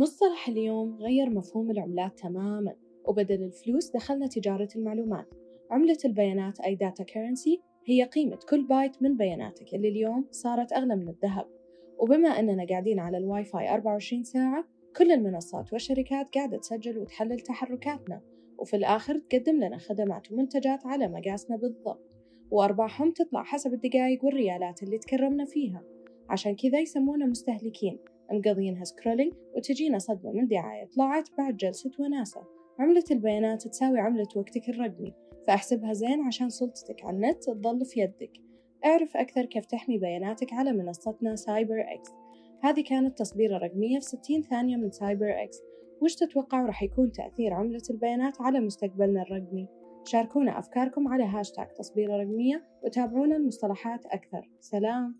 مصطلح اليوم غير مفهوم العملات تماماً وبدل الفلوس دخلنا تجارة المعلومات. عملة البيانات أي data currency هي قيمة كل بايت من بياناتك اللي اليوم صارت أغلى من الذهب. وبما أننا قاعدين على الواي فاي 24 ساعة كل المنصات والشركات قاعدة تسجل وتحلل تحركاتنا وفي الآخر تقدم لنا خدمات ومنتجات على مقاسنا بالضبط. وأرباحهم تطلع حسب الدقايق والريالات اللي تكرمنا فيها. عشان كذا يسمونا مستهلكين. مقضينها scrolling وتجينا صدمة من دعاية طلعت بعد جلسة وناسة. عملة البيانات تساوي عملة وقتك الرقمي فأحسبها زين عشان سلطتك على النت تظل في يدك. اعرف أكثر كيف تحمي بياناتك على منصتنا CyberX. هذه كانت تصبيرة رقمية في 60 ثانية من CyberX. وش تتوقعوا راح يكون تأثير عملة البيانات على مستقبلنا الرقمي؟ شاركونا أفكاركم على هاشتاغ تصبيرة رقمية وتابعونا لمصطلحات أكثر. سلام.